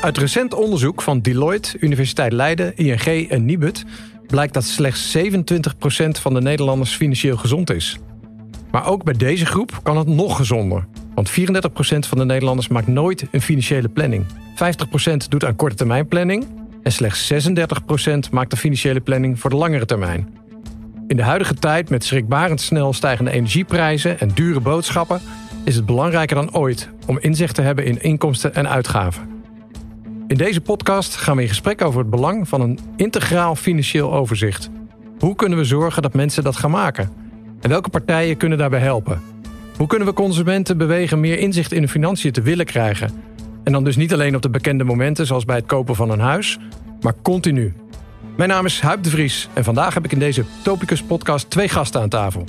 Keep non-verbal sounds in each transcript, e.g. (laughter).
Uit recent onderzoek van Deloitte, Universiteit Leiden, ING en Nibud blijkt dat slechts 27% van de Nederlanders financieel gezond is. Maar ook bij deze groep kan het nog gezonder. Want 34% van de Nederlanders maakt nooit een financiële planning. 50% doet aan korte termijn planning en slechts 36% maakt de financiële planning voor de langere termijn. In de huidige tijd met schrikbarend snel stijgende energieprijzen en dure boodschappen is het belangrijker dan ooit om inzicht te hebben in inkomsten en uitgaven. In deze podcast gaan we in gesprek over het belang van een integraal financieel overzicht. Hoe kunnen we zorgen dat mensen dat gaan maken? En welke partijen kunnen daarbij helpen? Hoe kunnen we consumenten bewegen meer inzicht in hun financiën te willen krijgen? En dan dus niet alleen op de bekende momenten zoals bij het kopen van een huis, maar continu. Mijn naam is Huip de Vries en vandaag heb ik in deze Topicus podcast twee gasten aan tafel.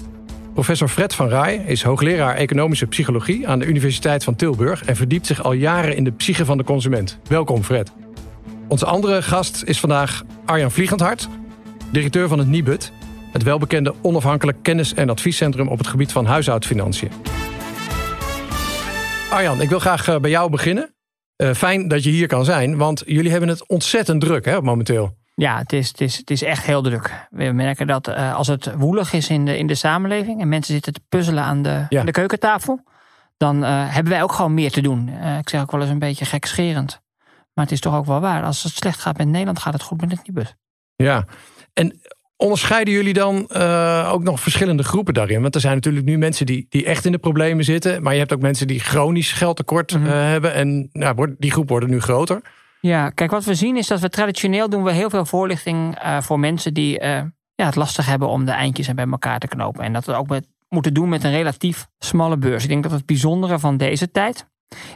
Professor Fred van Rij is hoogleraar economische psychologie aan de Universiteit van Tilburg en verdiept zich al jaren in de psyche van de consument. Welkom Fred. Onze andere gast is vandaag Arjan Vliegendhart, directeur van het Nibud, het welbekende onafhankelijk kennis- en adviescentrum op het gebied van huishoudfinanciën. Arjan, ik wil graag eh, bij jou beginnen. Uh, fijn dat je hier kan zijn, want jullie hebben het ontzettend druk hè, momenteel. Ja, het is, het, is, het is echt heel druk. We merken dat uh, als het woelig is in de, in de samenleving en mensen zitten te puzzelen aan de, ja. de keukentafel, dan uh, hebben wij ook gewoon meer te doen. Uh, ik zeg ook wel eens een beetje gekscherend. Maar het is toch ook wel waar. Als het slecht gaat met Nederland, gaat het goed met het Nibud. Ja, en onderscheiden jullie dan ook nog verschillende groepen daarin? Want er zijn natuurlijk nu mensen die, die echt in de problemen zitten. Maar je hebt ook mensen die chronisch geldtekort mm -hmm. hebben. En nou, die groep wordt nu groter. Ja, kijk, wat we zien is dat we traditioneel doen we heel veel voorlichting uh, voor mensen die uh, ja, het lastig hebben om de eindjes bij elkaar te knopen. En dat we ook met, moeten doen met een relatief smalle beurs. Ik denk dat het bijzondere van deze tijd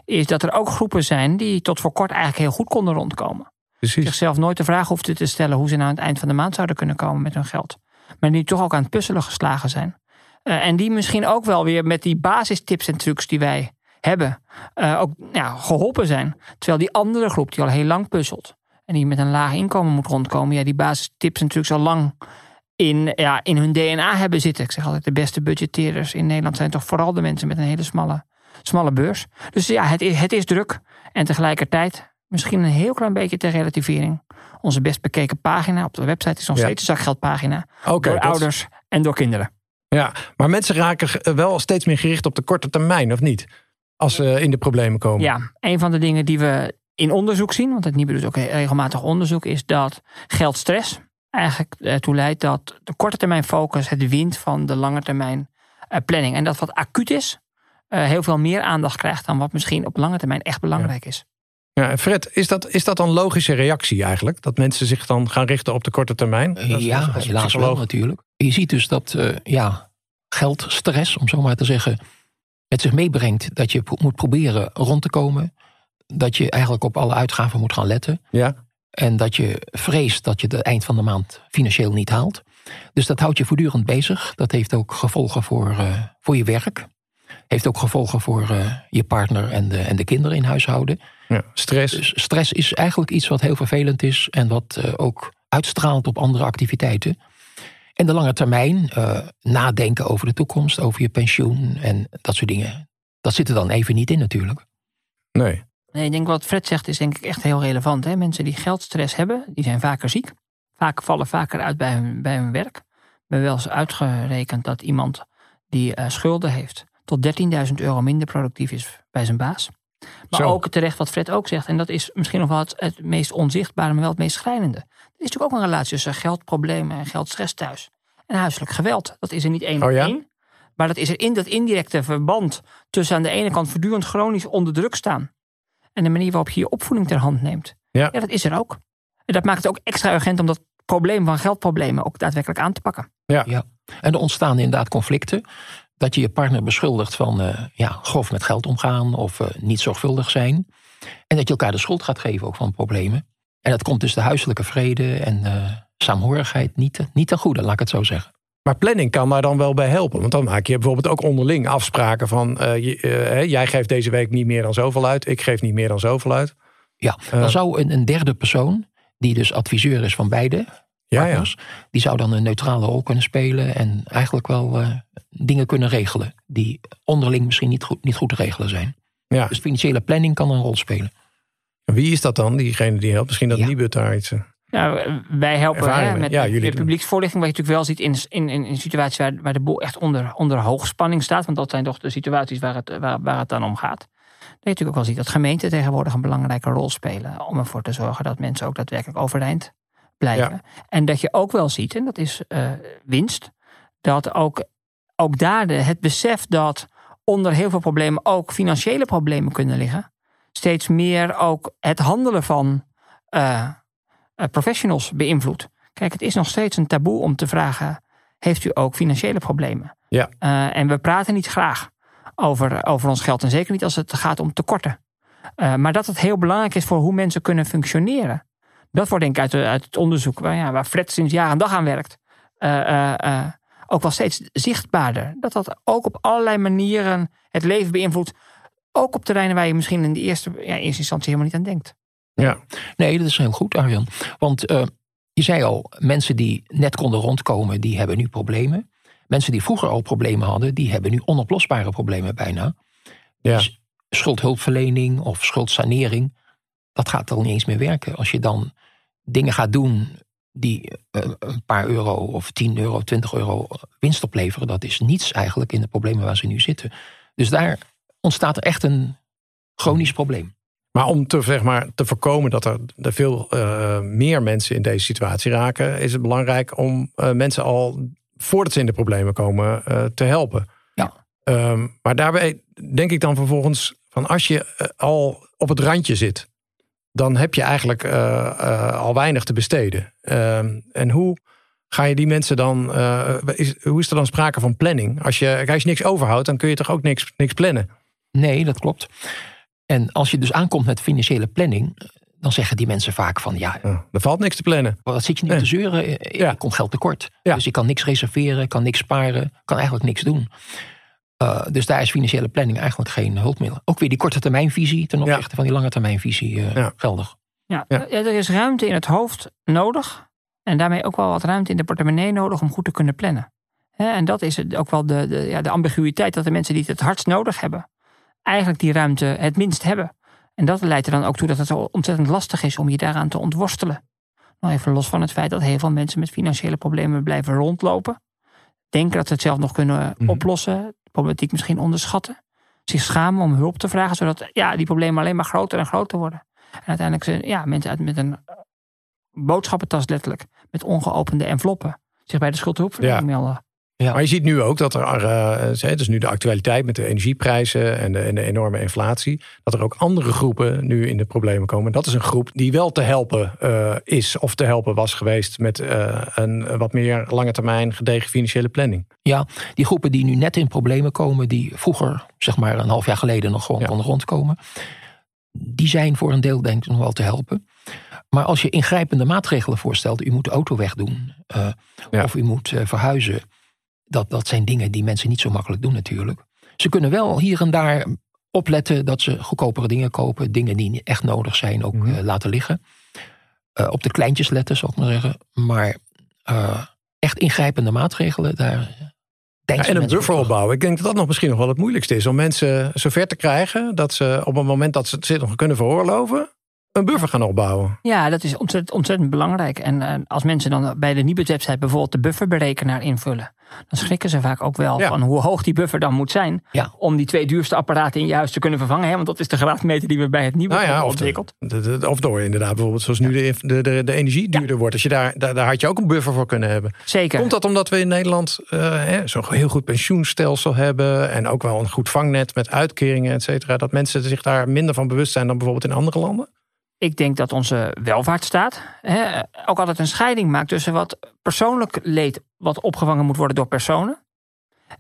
is dat er ook groepen zijn die tot voor kort eigenlijk heel goed konden rondkomen. Precies. Zichzelf nooit de vraag hoefden te stellen hoe ze nou aan het eind van de maand zouden kunnen komen met hun geld. Maar die toch ook aan het puzzelen geslagen zijn. Uh, en die misschien ook wel weer met die basistips en trucs die wij hebben, uh, ook ja, geholpen zijn. Terwijl die andere groep die al heel lang puzzelt en die met een laag inkomen moet rondkomen, ja, die basistips natuurlijk al lang in, ja, in hun DNA hebben zitten. Ik zeg altijd, de beste budgetteerders in Nederland zijn toch vooral de mensen met een hele smalle, smalle beurs. Dus ja, het is, het is druk. En tegelijkertijd, misschien een heel klein beetje ter relativering. Onze best bekeken pagina op de website is nog steeds een zakgeldpagina. Okay, door ouders en door kinderen. Ja, maar mensen raken wel steeds meer gericht op de korte termijn, of niet? Als ze in de problemen komen. Ja, een van de dingen die we in onderzoek zien, want het NIBE doet ook regelmatig onderzoek, is dat geldstress eigenlijk ertoe leidt dat de korte termijn focus het wint van de lange termijn planning. En dat wat acuut is, heel veel meer aandacht krijgt dan wat misschien op lange termijn echt belangrijk ja. is. Ja, Fred, is dat, is dat een logische reactie eigenlijk? Dat mensen zich dan gaan richten op de korte termijn? Ja, helaas wel natuurlijk. Je ziet dus dat uh, ja, geldstress, om zo maar te zeggen, het zich meebrengt dat je moet proberen rond te komen. Dat je eigenlijk op alle uitgaven moet gaan letten. Ja. En dat je vreest dat je het eind van de maand financieel niet haalt. Dus dat houdt je voortdurend bezig. Dat heeft ook gevolgen voor, uh, voor je werk. Heeft ook gevolgen voor uh, je partner en de, en de kinderen in huishouden. Ja, stress. Dus stress is eigenlijk iets wat heel vervelend is. En wat uh, ook uitstraalt op andere activiteiten. En de lange termijn, uh, nadenken over de toekomst, over je pensioen en dat soort dingen. Dat zit er dan even niet in natuurlijk. Nee. Nee, ik denk wat Fred zegt is denk ik echt heel relevant. Hè? Mensen die geldstress hebben, die zijn vaker ziek. Vaak vallen vaker uit bij hun, bij hun werk. We hebben wel eens uitgerekend dat iemand die uh, schulden heeft... tot 13.000 euro minder productief is bij zijn baas. Maar Zo. ook terecht wat Fred ook zegt. En dat is misschien nog wel het, het meest onzichtbare, maar wel het meest schrijnende. Er is natuurlijk ook een relatie tussen geldproblemen en geldstress thuis. En huiselijk geweld. Dat is er niet één Oh op ja? één. Maar dat is er in dat indirecte verband tussen aan de ene kant voortdurend chronisch onder druk staan. En de manier waarop je je opvoeding ter hand neemt. Ja. ja, dat is er ook. En dat maakt het ook extra urgent om dat probleem van geldproblemen ook daadwerkelijk aan te pakken. Ja. Ja. En er ontstaan inderdaad conflicten. Dat je je partner beschuldigt van uh, ja, grof met geld omgaan of uh, niet zorgvuldig zijn. En dat je elkaar de schuld gaat geven ook van problemen. En dat komt dus de huiselijke vrede en uh, saamhorigheid niet, niet ten goede, laat ik het zo zeggen. Maar planning kan daar dan wel bij helpen. Want dan maak je bijvoorbeeld ook onderling afspraken van... Uh, je, uh, jij geeft deze week niet meer dan zoveel uit. Ik geef niet meer dan zoveel uit. Ja, dan zou een, een derde persoon, die dus adviseur is van beide partners... Ja, ja. die zou dan een neutrale rol kunnen spelen... en eigenlijk wel dingen kunnen regelen... die onderling misschien niet goed, niet goed te regelen zijn. Ja. Dus financiële planning kan een rol spelen. Wie is dat dan, diegene die helpt? Misschien dat Ja. Nibud daar iets... Ja, wij helpen hè, met Ja, de publieksvoorlichting. Wat je natuurlijk wel ziet in, in, in, situaties waar, waar de boel echt onder, onder hoogspanning staat. Want dat zijn toch de situaties waar het, waar, waar het dan om gaat. Dat je natuurlijk ook wel ziet dat gemeenten tegenwoordig een belangrijke rol spelen. Om ervoor te zorgen dat mensen ook daadwerkelijk overeind blijven. En dat je ook wel ziet, en dat is eh, winst. Dat ook, ook daar de, het besef dat onder heel veel problemen ook financiële problemen kunnen liggen. Steeds meer ook het handelen van eh, professionals beïnvloedt. Kijk, het is nog steeds een taboe om te vragen: heeft u ook financiële problemen? Ja. Eh, en we praten niet graag over, over ons geld. En zeker niet als het gaat om tekorten. Eh, maar dat het heel belangrijk is voor hoe mensen kunnen functioneren. Dat wordt denk ik uit, uit het onderzoek waar, ja, waar Fred sinds jaar en dag aan werkt. eh, eh, eh, ook wel steeds zichtbaarder. Dat dat ook op allerlei manieren het leven beïnvloedt. Ook op terreinen waar je misschien in de eerste, ja, eerste instantie helemaal niet aan denkt. Ja, Nee, dat is heel goed, Arjan. Want eh, je zei al, mensen die net konden rondkomen, die hebben nu problemen. Mensen die vroeger al problemen hadden, die hebben nu onoplosbare problemen bijna. ja. Dus schuldhulpverlening of schuldsanering, dat gaat al niet eens meer werken. Als je dan dingen gaat doen die eh, een paar euro of 10 euro, 20 euro winst opleveren, dat is niets eigenlijk in de problemen waar ze nu zitten. Dus daar ontstaat er echt een chronisch probleem. Maar om te, zeg maar, te voorkomen dat er, er veel eh, meer mensen in deze situatie raken, is het belangrijk om eh, mensen al voordat ze in de problemen komen eh, te helpen. Ja. Ehm, maar daarbij denk ik dan vervolgens van als je al op het randje zit, dan heb je eigenlijk al weinig te besteden. Ehm, en hoe ga je die mensen dan, is, hoe is er dan sprake van planning? Als je, als je niks overhoudt, dan kun je toch ook niks, niks plannen? Nee, dat klopt. En als je dus aankomt met financiële planning, dan zeggen die mensen vaak van ja, Ja, er valt niks te plannen. wat zit je nu Nee. te zeuren? Ik Ja. kom geld tekort. Ja. Dus ik kan niks reserveren, kan niks sparen, kan eigenlijk niks doen. Eh, dus daar is financiële planning eigenlijk geen hulpmiddel. Ook weer die korte termijnvisie ten opzichte van die lange termijnvisie eh, Ja. geldig. Ja, Ja. er is ruimte in het hoofd nodig. En daarmee ook wel wat ruimte in de portemonnee nodig om goed te kunnen plannen. Hè, En dat is ook wel de, de, ja, de ambiguïteit dat de mensen die het het hardst nodig hebben, eigenlijk die ruimte het minst hebben. En dat leidt er dan ook toe dat het zo ontzettend lastig is om je daaraan te ontworstelen. Nou, even los van het feit dat heel veel mensen met financiële problemen blijven rondlopen. Denken dat ze het zelf nog kunnen Mhm. oplossen. De problematiek misschien onderschatten. Zich schamen om hulp te vragen, zodat ja, die problemen alleen maar groter en groter worden. En uiteindelijk zijn ja, mensen uit met een boodschappentas letterlijk, met ongeopende enveloppen, zich bij de schuldhulpverlening melden. Maar je ziet nu ook dat er, eh, het is nu de actualiteit met de energieprijzen en de, en de enorme inflatie, dat er ook andere groepen nu in de problemen komen. Dat is een groep die wel te helpen eh, is of te helpen was geweest met eh, een wat meer lange termijn gedegen financiële planning. Ja, die groepen die nu net in problemen komen, die vroeger, zeg maar een half jaar geleden nog gewoon Ja. konden rondkomen, die zijn voor een deel denk ik nog wel te helpen. Maar als je ingrijpende maatregelen voorstelt, u moet de auto wegdoen eh, Ja. of u moet eh, verhuizen, dat, dat zijn dingen die mensen niet zo makkelijk doen natuurlijk. Ze kunnen wel hier en daar opletten dat ze goedkopere dingen kopen, dingen die niet echt nodig zijn ook Mhm. eh, laten liggen. Eh, op de kleintjes letten, zal ik maar zeggen. Maar eh, echt ingrijpende maatregelen, daar Ja, en een buffer opbouwen. Ik denk dat dat nog misschien nog wel het moeilijkste is. Om mensen zover te krijgen dat ze op het moment dat ze het zich nog kunnen veroorloven, een buffer gaan opbouwen. Ja, dat is ontzettend, ontzettend belangrijk. En eh, als mensen dan bij de Nibud website bijvoorbeeld de bufferberekenaar invullen, dan schrikken ze vaak ook wel Ja. van hoe hoog die buffer dan moet zijn Ja. om die twee duurste apparaten in je huis te kunnen vervangen. Hè? Want dat is de graadmeter die we bij het Nibud Nou ja, hebben of, de- ontwikkeld. de- de- of door inderdaad bijvoorbeeld zoals nu de, de, de, energie duurder wordt. Als je daar, daar, daar had je ook een buffer voor kunnen hebben. Zeker. Komt dat omdat we in Nederland eh, hè, zo'n heel goed pensioenstelsel hebben en ook wel een goed vangnet met uitkeringen, et cetera, dat mensen zich daar minder van bewust zijn dan bijvoorbeeld in andere landen? Ik denk dat onze welvaartsstaat hè, ook altijd een scheiding maakt tussen wat persoonlijk leed wat opgevangen moet worden door personen.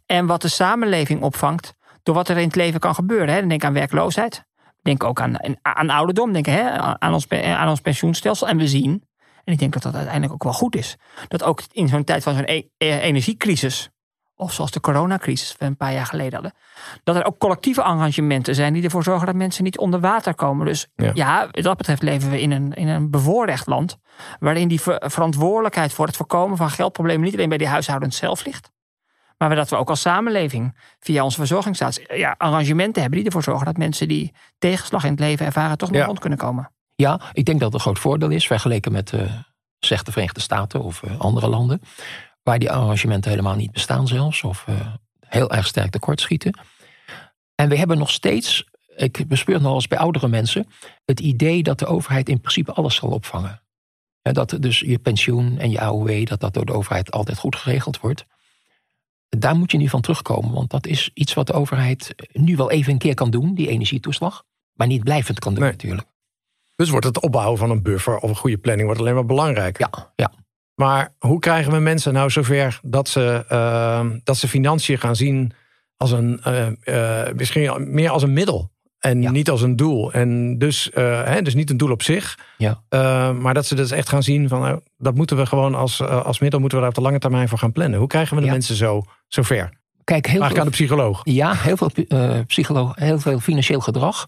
En wat de samenleving opvangt door wat er in het leven kan gebeuren. Hè. Denk aan werkloosheid. Denk ook aan, aan ouderdom. Denk hè, aan, ons, aan ons pensioenstelsel. En we zien, en ik denk dat dat uiteindelijk ook wel goed is, dat ook in zo'n tijd van zo'n e- e- energiecrisis, of zoals de coronacrisis we een paar jaar geleden hadden, dat er ook collectieve arrangementen zijn die ervoor zorgen dat mensen niet onder water komen. Dus Ja. ja, wat dat betreft leven we in een, in een bevoorrecht land, waarin die ver- verantwoordelijkheid voor het voorkomen van geldproblemen niet alleen bij die huishoudens zelf ligt, maar dat we ook als samenleving via onze verzorgingsstaat ja, arrangementen hebben die ervoor zorgen dat mensen die tegenslag in het leven ervaren toch nog Ja. rond kunnen komen. Ja, ik denk dat het een groot voordeel is vergeleken met uh, zeg de Verenigde Staten of uh, andere landen. Waar die arrangementen helemaal niet bestaan zelfs. Of uh, heel erg sterk tekortschieten. En we hebben nog steeds, ik bespeur nog eens bij oudere mensen, het idee dat de overheid in principe alles zal opvangen. En dat dus je pensioen en je AOW, dat dat door de overheid altijd goed geregeld wordt. Daar moet je nu van terugkomen, want dat is iets wat de overheid nu wel even een keer kan doen, die energietoeslag. Maar niet blijvend kan doen natuurlijk. Dus wordt het opbouwen van een buffer of een goede planning wordt alleen maar belangrijk. Ja, ja. Maar hoe krijgen we mensen nou zover dat ze, uh, dat ze financiën gaan zien als een, uh, uh, misschien meer als een middel? En niet als een doel. En dus, hè, dus niet een doel op zich. Ja. maar dat ze dus echt gaan zien van nou, dat moeten we gewoon als, als middel moeten we daar op de lange termijn voor gaan plannen. Hoe krijgen we de mensen zo zover? Kijk, heel veel, aan de psycholoog. Ja, heel veel, psycholoog, heel veel financieel gedrag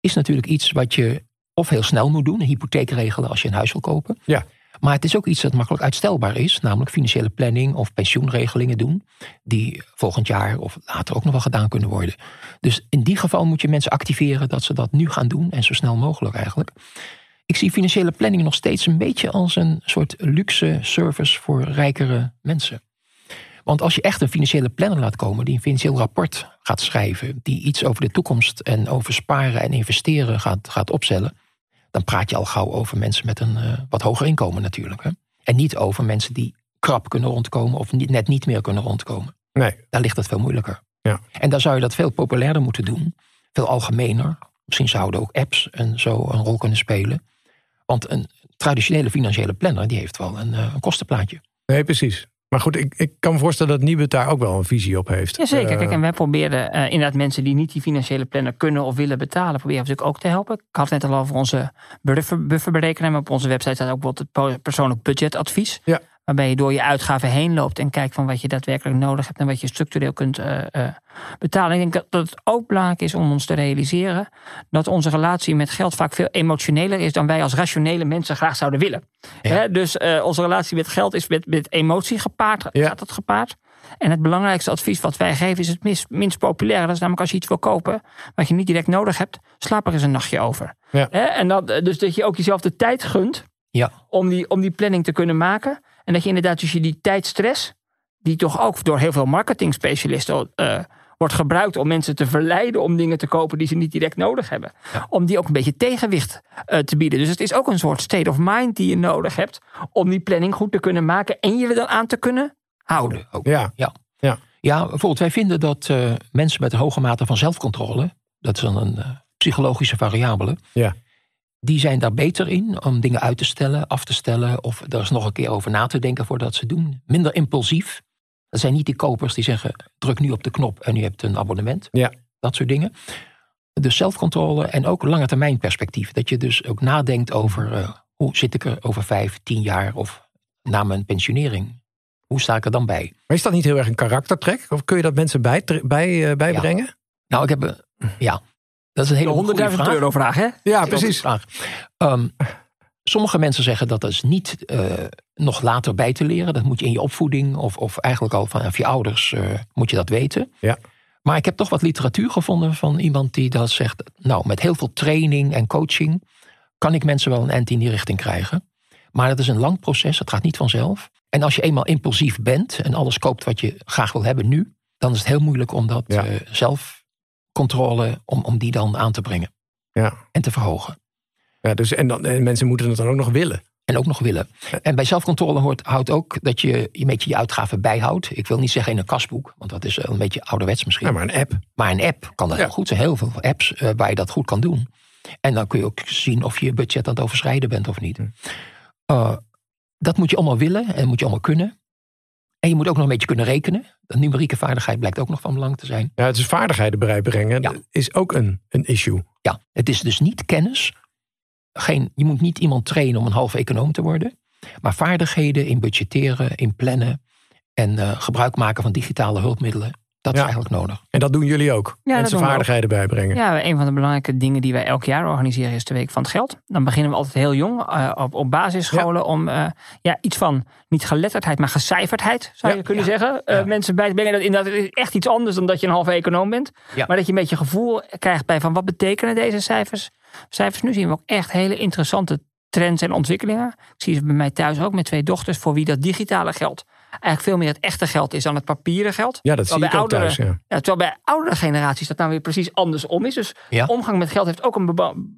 is natuurlijk iets wat je of heel snel moet doen, een hypotheek regelen als je een huis wil kopen. Ja. Maar het is ook iets dat makkelijk uitstelbaar is, namelijk financiële planning of pensioenregelingen doen, die volgend jaar of later ook nog wel gedaan kunnen worden. Dus in die geval moet je mensen activeren dat ze dat nu gaan doen en zo snel mogelijk eigenlijk. Ik zie financiële planning nog steeds een beetje als een soort luxe service voor rijkere mensen. Want als je echt een financiële planner laat komen, die een financieel rapport gaat schrijven, die iets over de toekomst en over sparen en investeren gaat, gaat opstellen, dan praat je al gauw over mensen met een uh, wat hoger inkomen natuurlijk. Hè? En niet over mensen die krap kunnen rondkomen of niet, net niet meer kunnen rondkomen. Nee. Daar ligt het veel moeilijker. Ja. En dan zou je dat veel populairder moeten doen, veel algemener. Misschien zouden ook apps en zo een rol kunnen spelen. Want een traditionele financiële planner die heeft wel een, uh, een kostenplaatje. Nee, precies. Maar goed, ik, ik kan me voorstellen dat Nibud daar ook wel een visie op heeft. Jazeker. Uh, Kijk, en wij proberen uh, inderdaad mensen die niet die financiële planner kunnen of willen betalen, proberen we natuurlijk ook te helpen. Ik had het net al over onze buffer, bufferberekening, maar op onze website staat ook bijvoorbeeld het persoonlijk budgetadvies. Ja. Waarbij je door je uitgaven heen loopt en kijkt van wat je daadwerkelijk nodig hebt en wat je structureel kunt uh, uh, betalen. Ik denk dat het ook belangrijk is om ons te realiseren dat onze relatie met geld vaak veel emotioneler is dan wij als rationele mensen graag zouden willen. Ja. Hè? Dus uh, onze relatie met geld is met, met emotie gepaard, Ja. gaat het gepaard. En het belangrijkste advies wat wij geven is het minst, minst populaire. Dat is namelijk als je iets wil kopen wat je niet direct nodig hebt, slaap er eens een nachtje over. Ja. En dat, dus dat je ook jezelf de tijd gunt Ja. om die, om die planning te kunnen maken. En dat je inderdaad dus je die tijdstress, die toch ook door heel veel marketingspecialisten uh, wordt gebruikt om mensen te verleiden om dingen te kopen die ze niet direct nodig hebben. Ja. Om die ook een beetje tegenwicht uh, te bieden. Dus het is ook een soort state of mind die je nodig hebt om die planning goed te kunnen maken en je er dan aan te kunnen houden. Ook. Ja. Ja. Ja. ja, bijvoorbeeld wij vinden dat uh, mensen met een hoge mate van zelfcontrole, dat is dan een uh, psychologische variabele, Ja. Die zijn daar beter in om dingen uit te stellen, af te stellen of er eens nog een keer over na te denken voordat ze doen. Minder impulsief. Dat zijn niet die kopers die zeggen druk nu op de knop en u hebt een abonnement. Ja. Dat soort dingen. Dus zelfcontrole en ook lange termijn perspectief. Dat je dus ook nadenkt over uh, hoe zit ik er over vijf, tien jaar of na mijn pensionering. Hoe sta ik er dan bij? Maar is dat niet heel erg een karaktertrek? Of kun je dat mensen bij, bij, uh, bijbrengen? Ja. Nou, ik heb. Uh, ja, dat is een hele 100.000 euro vraag, hè? Ja, precies. Vraag. Um, sommige mensen zeggen dat dat is niet uh, nog later bij te leren. Dat moet je in je opvoeding of, of eigenlijk al vanaf je ouders uh, moet je dat weten. Ja. Maar ik heb toch wat literatuur gevonden van iemand die dat zegt. Nou, met heel veel training en coaching kan ik mensen wel een end in die richting krijgen. Maar dat is een lang proces, het gaat niet vanzelf. En als je eenmaal impulsief bent en alles koopt wat je graag wil hebben nu, dan is het heel moeilijk om dat Ja. uh, zelfcontrole, om, om die dan aan te brengen Ja. en te verhogen. Ja, dus, en, dan, en mensen moeten het dan ook nog willen. En ook nog willen. En bij zelfcontrole hoort, houdt ook dat je een beetje je uitgaven bijhoudt. Ik wil niet zeggen in een kasboek, want dat is een beetje ouderwets misschien. Ja, maar een app. Maar een app kan dat Ja. heel goed zijn. Heel veel apps uh, waar je dat goed kan doen. En dan kun je ook zien of je je budget aan het overschrijden bent of niet. Hm. Uh, dat moet je allemaal willen en moet je allemaal kunnen. En je moet ook nog een beetje kunnen rekenen. De numerieke vaardigheid blijkt ook nog van belang te zijn. Ja, het is vaardigheden bijbrengen. Ja. Is ook een, een issue. Ja, het is dus niet kennis. Geen, je moet niet iemand trainen om een half econoom te worden. Maar vaardigheden in budgetteren, in plannen en uh, gebruik maken van digitale hulpmiddelen. Dat is Ja. eigenlijk nodig. En dat doen jullie ook. dat Mensen vaardigheden bijbrengen. Ja, een van de belangrijke dingen die wij elk jaar organiseren is de Week van het Geld. Dan beginnen we altijd heel jong eh, op, op basisscholen om eh, ja, iets van niet geletterdheid, maar gecijferdheid zou Ja, je kunnen ja, zeggen. eh, ja. mensen bij te brengen. Dat inderdaad is echt iets anders dan dat je een halve econoom bent. Ja. Maar dat je een beetje gevoel krijgt bij van wat betekenen deze cijfers. Cijfers nu zien we ook echt hele interessante trends en ontwikkelingen. Ik zie ze bij mij thuis ook met twee dochters voor wie dat digitale geld eigenlijk veel meer het echte geld is dan het papieren geld. Ja, dat zie Terwijl ik ook bij thuis. Ja. Ja, terwijl bij oudere generaties dat nou weer precies andersom is. Dus Ja. omgang met geld heeft ook een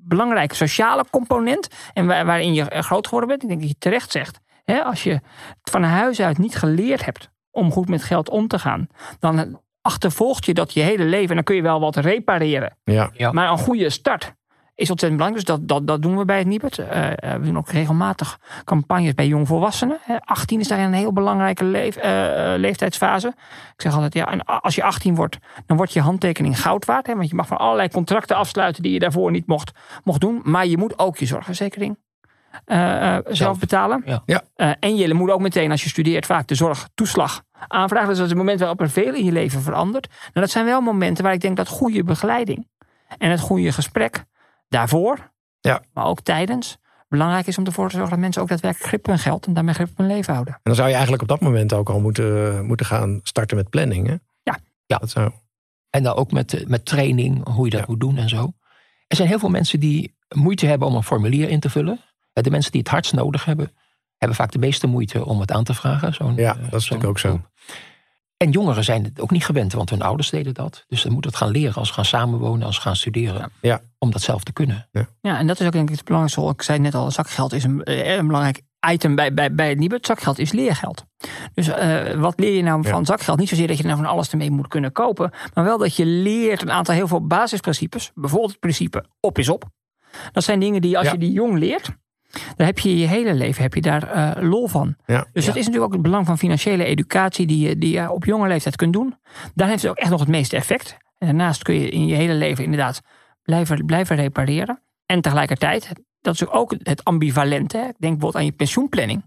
belangrijke sociale component. En waar- waarin je groot geworden bent. Ik denk dat je terecht zegt. Hè, als je van huis uit niet geleerd hebt om goed met geld om te gaan. Dan achtervolgt je dat je hele leven. En dan kun je wel wat repareren. Ja. Ja. Maar een goede start is ontzettend belangrijk. Dus dat, dat, dat doen we bij het Nibud. Eh, eh, we doen ook regelmatig campagnes bij jongvolwassenen. Hè. 18 is daarin een heel belangrijke leef, eh, eh, leeftijdsfase. Ik zeg altijd, ja, en als je 18 wordt, dan wordt je handtekening goud waard. Hè, want je mag van allerlei contracten afsluiten die je daarvoor niet mocht, mocht doen. Maar je moet ook je zorgverzekering eh, eh, zelf. Zelf. betalen. Ja. Ja. Eh, en je moet ook meteen, als je studeert, vaak de zorgtoeslag aanvragen. Dus dat is het moment waarop er veel in je leven verandert. Nou, dat zijn wel momenten waar ik denk dat goede begeleiding en het goede gesprek daarvoor, Ja. maar ook tijdens, belangrijk is om ervoor te zorgen dat mensen ook daadwerkelijk grip op hun geld en daarmee grip op hun leven houden. En dan zou je eigenlijk op dat moment ook al moeten, moeten gaan starten met planning. Hè? Ja. Ja. Dat zou, En dan ook met, met training, hoe je dat Ja. moet doen en zo. Er zijn heel veel mensen die moeite hebben om een formulier in te vullen. De mensen die het hardst nodig hebben, hebben vaak de meeste moeite om het aan te vragen. Zo'n, Ja, eh, dat is natuurlijk ook zo. En jongeren zijn het ook niet gewend, want hun ouders deden dat. Dus ze moeten het gaan leren als ze gaan samenwonen, als ze gaan studeren. Ja. Om dat zelf te kunnen. Ja, en dat is ook denk ik het belangrijkste. Ik zei net al, zakgeld is een, eh, een belangrijk item bij, bij, bij het Nibud. Zakgeld is leergeld. Dus eh, wat leer je nou Ja. van zakgeld? Niet zozeer dat je nou van alles ermee moet kunnen kopen. Maar wel dat je leert een aantal heel veel basisprincipes. Bijvoorbeeld het principe op is op. Dat zijn dingen die als Ja. je die jong leert. Dan heb je je hele leven heb je daar eh, lol van. Ja. Dus dat is natuurlijk ook het belang van financiële educatie die je, die je op jonge leeftijd kunt doen. Daar heeft het ook echt nog het meeste effect. En daarnaast kun je in je hele leven inderdaad blijven, blijven repareren. En tegelijkertijd, dat is ook het ambivalente. hè. Denk bijvoorbeeld aan je pensioenplanning.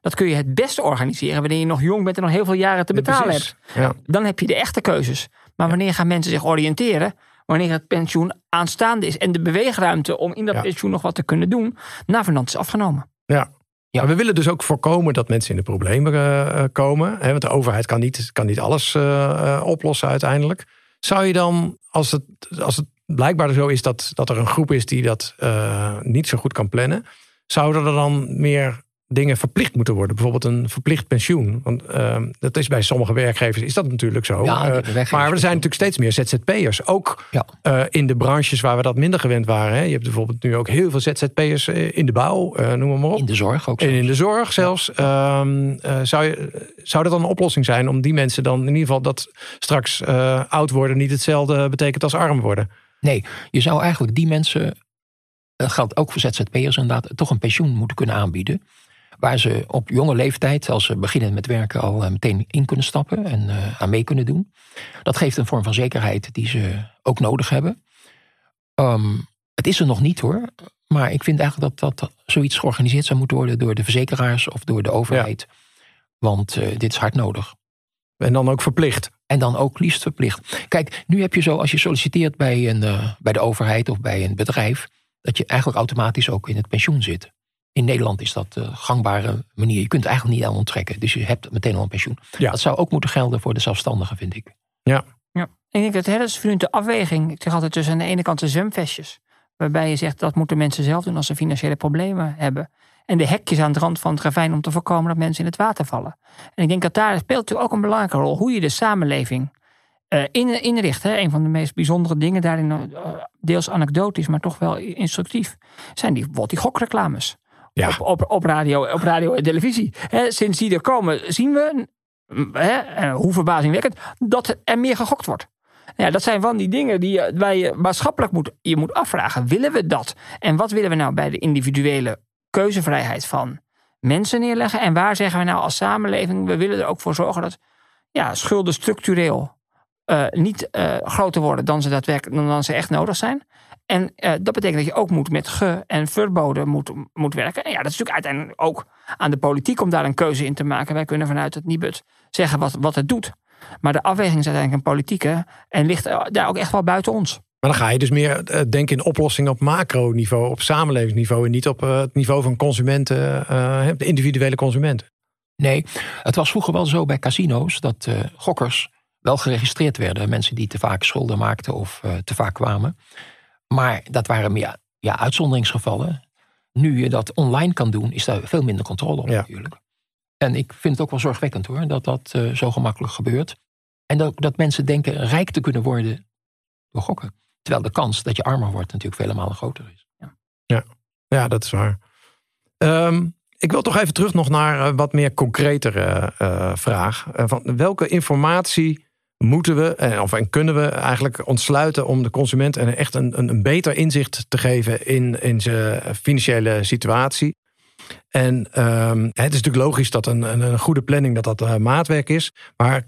Dat kun je het beste organiseren wanneer je nog jong bent en nog heel veel jaren te betalen Precies. hebt. Ja. Dan heb je de echte keuzes. Maar wanneer gaan mensen zich oriënteren? Wanneer het pensioen aanstaande is en de beweegruimte om in dat Ja. pensioen nog wat te kunnen doen, navenant is afgenomen. Ja. Ja. We willen dus ook voorkomen dat mensen in de problemen eh, eh, komen. Hè, want de overheid kan niet, kan niet alles eh, eh, oplossen uiteindelijk. Zou je dan, als het, als het blijkbaar zo is dat, dat er een groep is die dat eh, niet zo goed kan plannen, zouden er dan meer dingen verplicht moeten worden? Bijvoorbeeld een verplicht pensioen. Want eh, dat is bij sommige werkgevers is dat natuurlijk zo. Ja, Eh, maar er zijn natuurlijk steeds meer ZZP'ers. Ook Ja. eh, in de branches waar we dat minder gewend waren. Hè. Je hebt bijvoorbeeld nu ook heel veel ZZP'ers eh, in de bouw, noem maar, op. In de zorg ook. En in de zorg zelfs. Ehm, eh, zou, je, zou dat dan een oplossing zijn om die mensen dan in ieder geval dat straks oud worden niet hetzelfde betekent als arm worden? Nee, je zou eigenlijk die mensen, dat geldt ook voor ZZP'ers inderdaad, toch een pensioen moeten kunnen aanbieden. Waar ze op jonge leeftijd, als ze beginnen met werken, al eh, meteen in kunnen stappen en eh, aan mee kunnen doen. Dat geeft een vorm van zekerheid die ze ook nodig hebben. Ehm, het is er nog niet hoor. Maar ik vind eigenlijk dat, dat zoiets georganiseerd zou moeten worden door de verzekeraars of door de overheid. Want eh, dit is hard nodig. En dan ook verplicht. En dan ook liefst verplicht. Kijk, nu heb je zo, als je solliciteert bij, een, bij de overheid of bij een bedrijf, dat je eigenlijk automatisch ook in het pensioen zit. In Nederland is dat de gangbare manier. Je kunt het eigenlijk niet aan onttrekken. Dus je hebt meteen al een pensioen. Ja. Dat zou ook moeten gelden voor de zelfstandigen, vind ik. Ja. Ik denk dat het is de afweging. Ik zeg altijd tussen aan de ene kant de zwemvestjes. Waarbij je zegt dat moeten mensen zelf doen als ze financiële problemen hebben. En de hekjes aan de rand van het ravijn om te voorkomen dat mensen in het water vallen. En ik denk dat daar speelt natuurlijk ook een belangrijke rol. Hoe je de samenleving eh, in, inricht. Hè. Een van de meest bijzondere dingen daarin, eh, deels anekdotisch, maar toch wel instructief, zijn die, bijvoorbeeld die gokreclames. Ja. Op, op, op, radio, op radio en televisie. Hè, sinds die er komen, zien we, mm, eh, hoe verbazingwekkend, dat er meer gegokt wordt. Ja, dat zijn van die dingen die waar je maatschappelijk moet, je moet afvragen. Willen we dat? En wat willen we nou bij de individuele keuzevrijheid van mensen neerleggen? En waar zeggen we nou als samenleving, we willen er ook voor zorgen dat ja, schulden structureel eh, niet eh, groter worden dan ze daadwerkelijk dan, dan ze echt nodig zijn. En eh, dat betekent dat je ook moet met ge- en verboden moet, moet werken. En ja, dat is natuurlijk uiteindelijk ook aan de politiek om daar een keuze in te maken. Wij kunnen vanuit het Nibud zeggen wat, wat het doet. Maar de afweging is uiteindelijk een politieke en ligt daar ook echt wel buiten ons. Maar dan ga je dus meer denken in oplossingen op macroniveau, op samenlevingsniveau en niet op het niveau van consumenten, uh, de individuele consumenten. Nee, het was vroeger wel zo bij casino's dat uh, gokkers wel geregistreerd werden. Mensen die te vaak schulden maakten of te vaak kwamen. Maar dat waren meer ja, uitzonderingsgevallen. Nu je dat online kan doen, is daar veel minder controle op natuurlijk. En ik vind het ook wel zorgwekkend hoor, dat dat zo gemakkelijk gebeurt. En dat, dat mensen denken rijk te kunnen worden door gokken. Terwijl de kans dat je armer wordt natuurlijk vele malen groter is. Ja, ja, ja dat is waar. Ehm, ik wil toch even terug nog naar een wat meer concretere uh, vraag. Uh, van welke informatie moeten we en, of, en kunnen we eigenlijk ontsluiten om de consument echt een, een, een beter inzicht te geven in, in zijn financiële situatie? En um, het is natuurlijk logisch dat een, een, goede planning dat dat uh, maatwerk is. Maar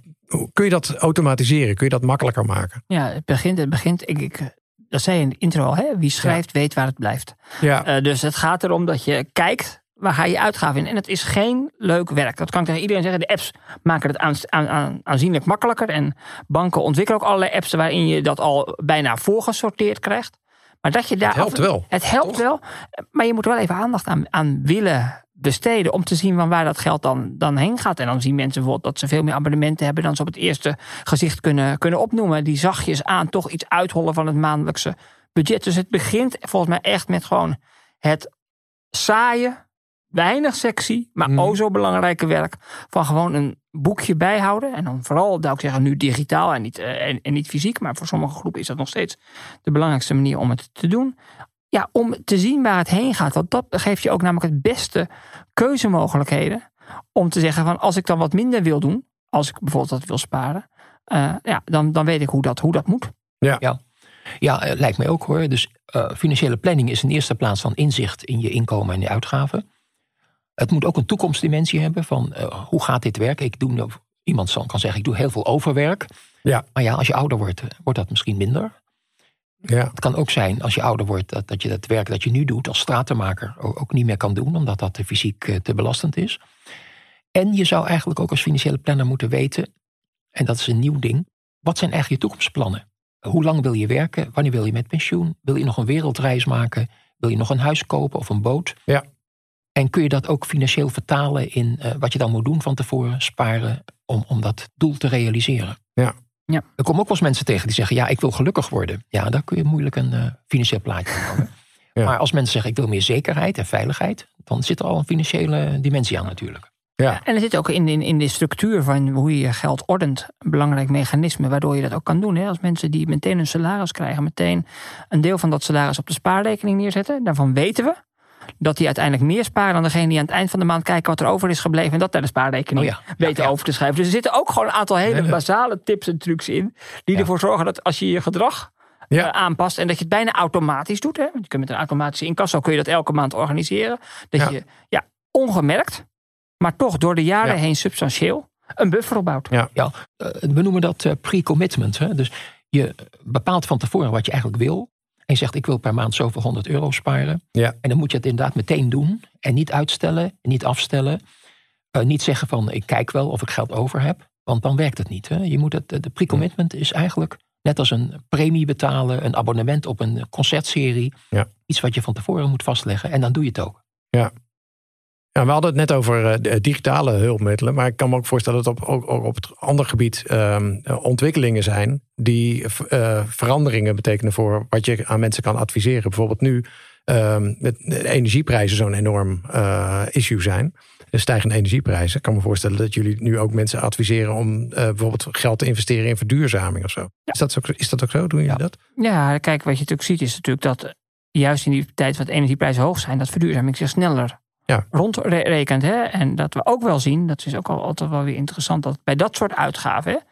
Kun je dat automatiseren? Kun je dat makkelijker maken? Ja, het begint, het begint ik, ik, dat zei je in de intro al, hè? wie schrijft weet waar het blijft. Ja. Uh, dus het gaat erom dat je kijkt waar ga je uitgaven in. En het is geen leuk werk. Dat kan ik tegen iedereen zeggen. De apps maken het aan, aan, aanzienlijk makkelijker. En banken ontwikkelen ook allerlei apps waarin je dat al bijna voorgesorteerd krijgt. Maar dat je daar. Het helpt wel. Het helpt wel. Maar je moet er wel even aandacht aan, aan willen besteden. Om te zien van waar dat geld dan, dan heen gaat. En dan zien mensen bijvoorbeeld dat ze veel meer abonnementen hebben dan ze op het eerste gezicht kunnen, kunnen opnoemen. Die zachtjes aan toch iets uithollen van het maandelijkse budget. Dus het begint volgens mij echt met gewoon het saaie, weinig sexy, maar mm. o zo belangrijke werk van gewoon een boekje bijhouden. En dan vooral, zou ik zeggen, nu digitaal en niet, uh, en, en, niet fysiek. Maar voor sommige groepen is dat nog steeds de belangrijkste manier om het te doen ja, om te zien waar het heen gaat. Want dat geeft je ook namelijk het beste keuzemogelijkheden. Om te zeggen van als ik dan wat minder wil doen. Als ik bijvoorbeeld dat wil sparen. Uh, ja, dan, dan weet ik hoe dat, hoe dat moet. Ja. ja. Ja, uh, lijkt mij ook hoor. Dus uh, financiële planning is in eerste plaats van inzicht in je inkomen en je uitgaven. Het moet ook een toekomstdimensie hebben van hoe gaat dit werken. Ik doe, iemand kan zeggen ik doe heel veel overwerk. Ja. Maar ja, als je ouder wordt, wordt dat misschien minder. Ja. Het kan ook zijn als je ouder wordt dat, dat je het werk dat je nu doet als stratenmaker ook, niet meer kan doen, omdat dat fysiek eh, te belastend is. En je zou eigenlijk ook als financiële planner moeten weten, en dat is een nieuw ding, wat zijn eigenlijk je toekomstplannen? Hoe lang wil je werken? Wanneer wil je met pensioen? Wil je nog een wereldreis maken? Wil je nog een huis kopen of een boot? Ja. En kun je dat ook financieel vertalen in uh, wat je dan moet doen van tevoren, sparen, om, om dat doel te realiseren? Ja. Ja. Er komen ook wel eens mensen tegen die zeggen: Ja, ik wil gelukkig worden. Ja, daar kun je moeilijk een uh, financieel plaatje houden. (laughs) ja. Maar als mensen zeggen: Ik wil meer zekerheid en veiligheid, dan zit er al een financiële dimensie aan natuurlijk. Ja. En er zit ook in, in, in de structuur van hoe je je geld ordent een belangrijk mechanisme waardoor je dat ook kan doen. Hè? Als mensen die meteen een salaris krijgen, meteen een deel van dat salaris op de spaarrekening neerzetten, daarvan weten we dat die uiteindelijk meer sparen dan degene die aan het eind van de maand kijken wat er over is gebleven en dat naar de spaarrekening oh ja. weten ja, over te schrijven. Dus er zitten ook gewoon een aantal hele basale tips en trucs in die ervoor zorgen dat als je je gedrag uh, aanpast en dat je het bijna automatisch doet. Hè? Want je kunt met een automatische incasso kun je dat elke maand organiseren. Dat je ja, ongemerkt, maar toch door de jaren heen substantieel een buffer opbouwt. Ja, ja. Uh, we noemen dat uh, pre-commitment. Dus je bepaalt van tevoren wat je eigenlijk wil. En je zegt, ik wil per maand zoveel 100 euro sparen. Ja. En dan moet je het inderdaad meteen doen. En niet uitstellen, niet afstellen. Uh, niet zeggen van, ik kijk wel of ik geld over heb. Want dan werkt het niet. Hè? Je moet het, de pre-commitment is eigenlijk net als een premie betalen. Een abonnement op een concertserie. Ja. Iets wat je van tevoren moet vastleggen. En dan doe je het ook. Ja, ja, we hadden het net over uh, digitale hulpmiddelen. Maar ik kan me ook voorstellen dat op, ook, ook op het andere gebied uh, ontwikkelingen zijn. die uh, veranderingen betekenen voor wat je aan mensen kan adviseren. Bijvoorbeeld nu ehm, met de energieprijzen zo'n enorm uh, issue zijn. De stijgende energieprijzen. Ik kan me voorstellen dat jullie nu ook mensen adviseren om bijvoorbeeld geld te investeren in verduurzaming of zo. Ja. Is, dat ook, is dat ook zo? Doen jullie ja. dat? Ja, kijk, wat je natuurlijk ziet is natuurlijk dat juist in die tijd wat energieprijzen hoog zijn, dat verduurzaming zich sneller ja. rondrekent. Hè? En dat we ook wel zien, dat is ook altijd wel weer interessant, dat bij dat soort uitgaven,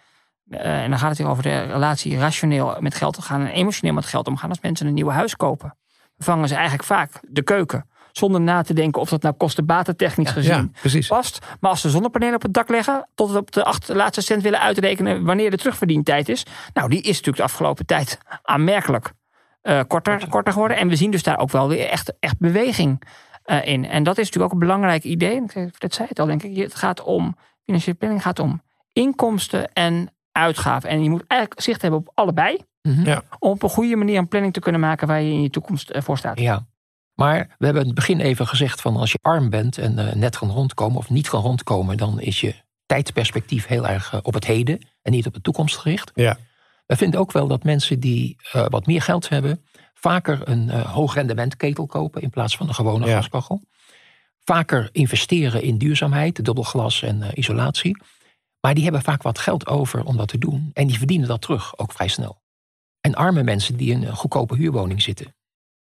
uh, en dan gaat het hier over de relatie rationeel met geld omgaan en emotioneel met geld omgaan, als mensen een nieuw huis kopen, vangen ze eigenlijk vaak de keuken. Zonder na te denken of dat nou kosten-batentechnisch ja, gezien ja, past. Maar als ze zonnepanelen op het dak leggen, tot op de acht, laatste cent willen uitrekenen wanneer de terugverdientijd is. Nou, die is natuurlijk de afgelopen tijd aanmerkelijk uh, korter, korter geworden. En we zien dus daar ook wel weer echt, echt beweging uh, in. En dat is natuurlijk ook een belangrijk idee. Dat zei het al, denk ik. Het gaat om, financiële planning gaat om inkomsten en uitgaven. En je moet eigenlijk zicht hebben op allebei. Mhm. Ja. Om op een goede manier een planning te kunnen maken waar je in je toekomst eh, voor staat. Ja. Maar we hebben in het begin even gezegd van als je arm bent en eh, net kan rondkomen of niet kan rondkomen, dan is je tijdperspectief heel erg eh, op het heden en niet op de toekomst gericht. Ja. We vinden ook wel dat mensen die eh, wat meer geld hebben, vaker een eh hoog rendement ketel kopen in plaats van een gewone Ja. gaskachel. Vaker investeren in duurzaamheid, dubbelglas en eh, isolatie. Maar die hebben vaak wat geld over om dat te doen. En die verdienen dat terug, ook vrij snel. En arme mensen die in een goedkope huurwoning zitten.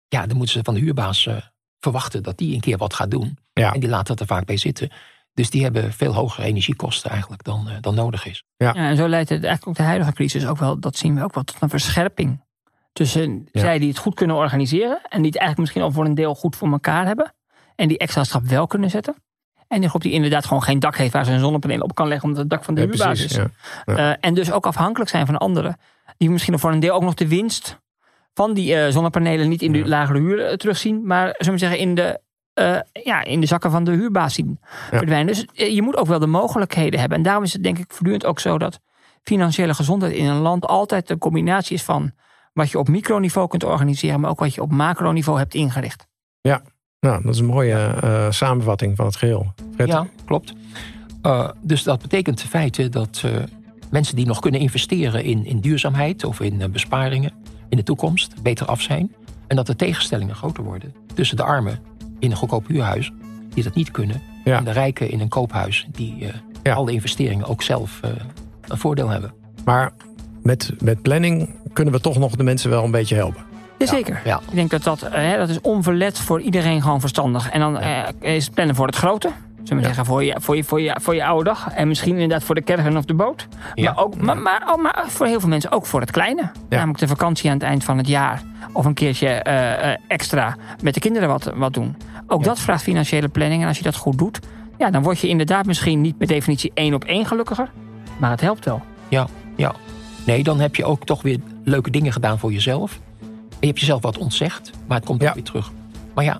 Ja, dan moeten ze van de huurbaas eh, verwachten dat die een keer wat gaat doen. Ja. En die laten dat er vaak bij zitten. Dus die hebben veel hogere energiekosten eigenlijk dan, dan nodig is. Ja, en zo leidt het eigenlijk ook de huidige crisis ook wel, dat zien we ook wel, tot een verscherping. Tussen Ja. zij die het goed kunnen organiseren en die het eigenlijk misschien al voor een deel goed voor elkaar hebben. En die extra stap wel kunnen zetten. En die groep die inderdaad gewoon geen dak heeft waar ze een zonnepaneel op kan leggen omdat het dak van de Ja, huurbaas is. Ja. Eh, en dus ook afhankelijk zijn van anderen. Die misschien voor een deel ook nog de winst van die eh, zonnepanelen niet in de lagere huur eh, terugzien. Maar zullen we zeggen in de, ja, in de zakken van de huurbaas zien verdwijnen. Dus je moet ook wel de mogelijkheden hebben. En daarom is het denk ik voortdurend ook zo dat financiële gezondheid in een land altijd een combinatie is van wat je op microniveau kunt organiseren, maar ook wat je op macroniveau hebt ingericht. Nou, dat is een mooie eh, samenvatting van het geheel. Fred? Ja, klopt. Eh, dus dat betekent in feite dat eh, mensen die nog kunnen investeren in, in duurzaamheid of in besparingen in de toekomst beter af zijn. En dat de tegenstellingen groter worden tussen de armen in een goedkoop huurhuis, die dat niet kunnen, Ja. en de rijken in een koophuis, die Ja. al de investeringen ook zelf een voordeel hebben. Maar met, met planning kunnen we toch nog de mensen wel een beetje helpen. Jazeker. Ja. Ik denk dat dat, eh, hè, dat is onverlet voor iedereen gewoon verstandig. En dan eh, is het plannen voor het grote. Zullen we zeggen, voor je, voor, je, voor, je, voor je oude dag. En misschien inderdaad voor de caravan of de boot. Ja. Maar, ook, maar, maar, oh, maar voor heel veel mensen ook voor het kleine. Namelijk de vakantie aan het eind van het jaar. Of een keertje eh, eh, extra met de kinderen wat, wat doen. Ook Ja. dat vraagt financiële planning. En als je dat goed doet, ja, dan word je inderdaad misschien niet per definitie één op één gelukkiger. Maar het helpt wel. Ja, ja. Nee, dan heb je ook toch weer leuke dingen gedaan voor jezelf. En je hebt jezelf wat ontzegd, maar het komt Ja. ook weer terug. Maar ja,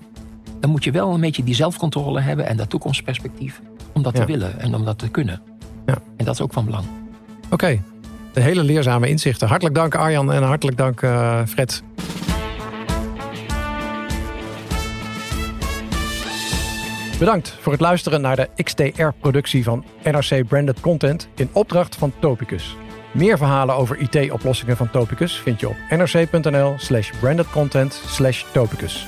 dan moet je wel een beetje die zelfcontrole hebben en dat toekomstperspectief. Om dat Ja. te willen en om dat te kunnen. Ja. En dat is ook van belang. Oké, de hele leerzame inzichten. Hartelijk dank Arjan en hartelijk dank eh, Fred. Bedankt voor het luisteren naar de XTR-productie van NRC Branded Content in opdracht van Topicus. Meer verhalen over IT-oplossingen van Topicus vind je op nrc.nl slash brandedcontent slash topicus.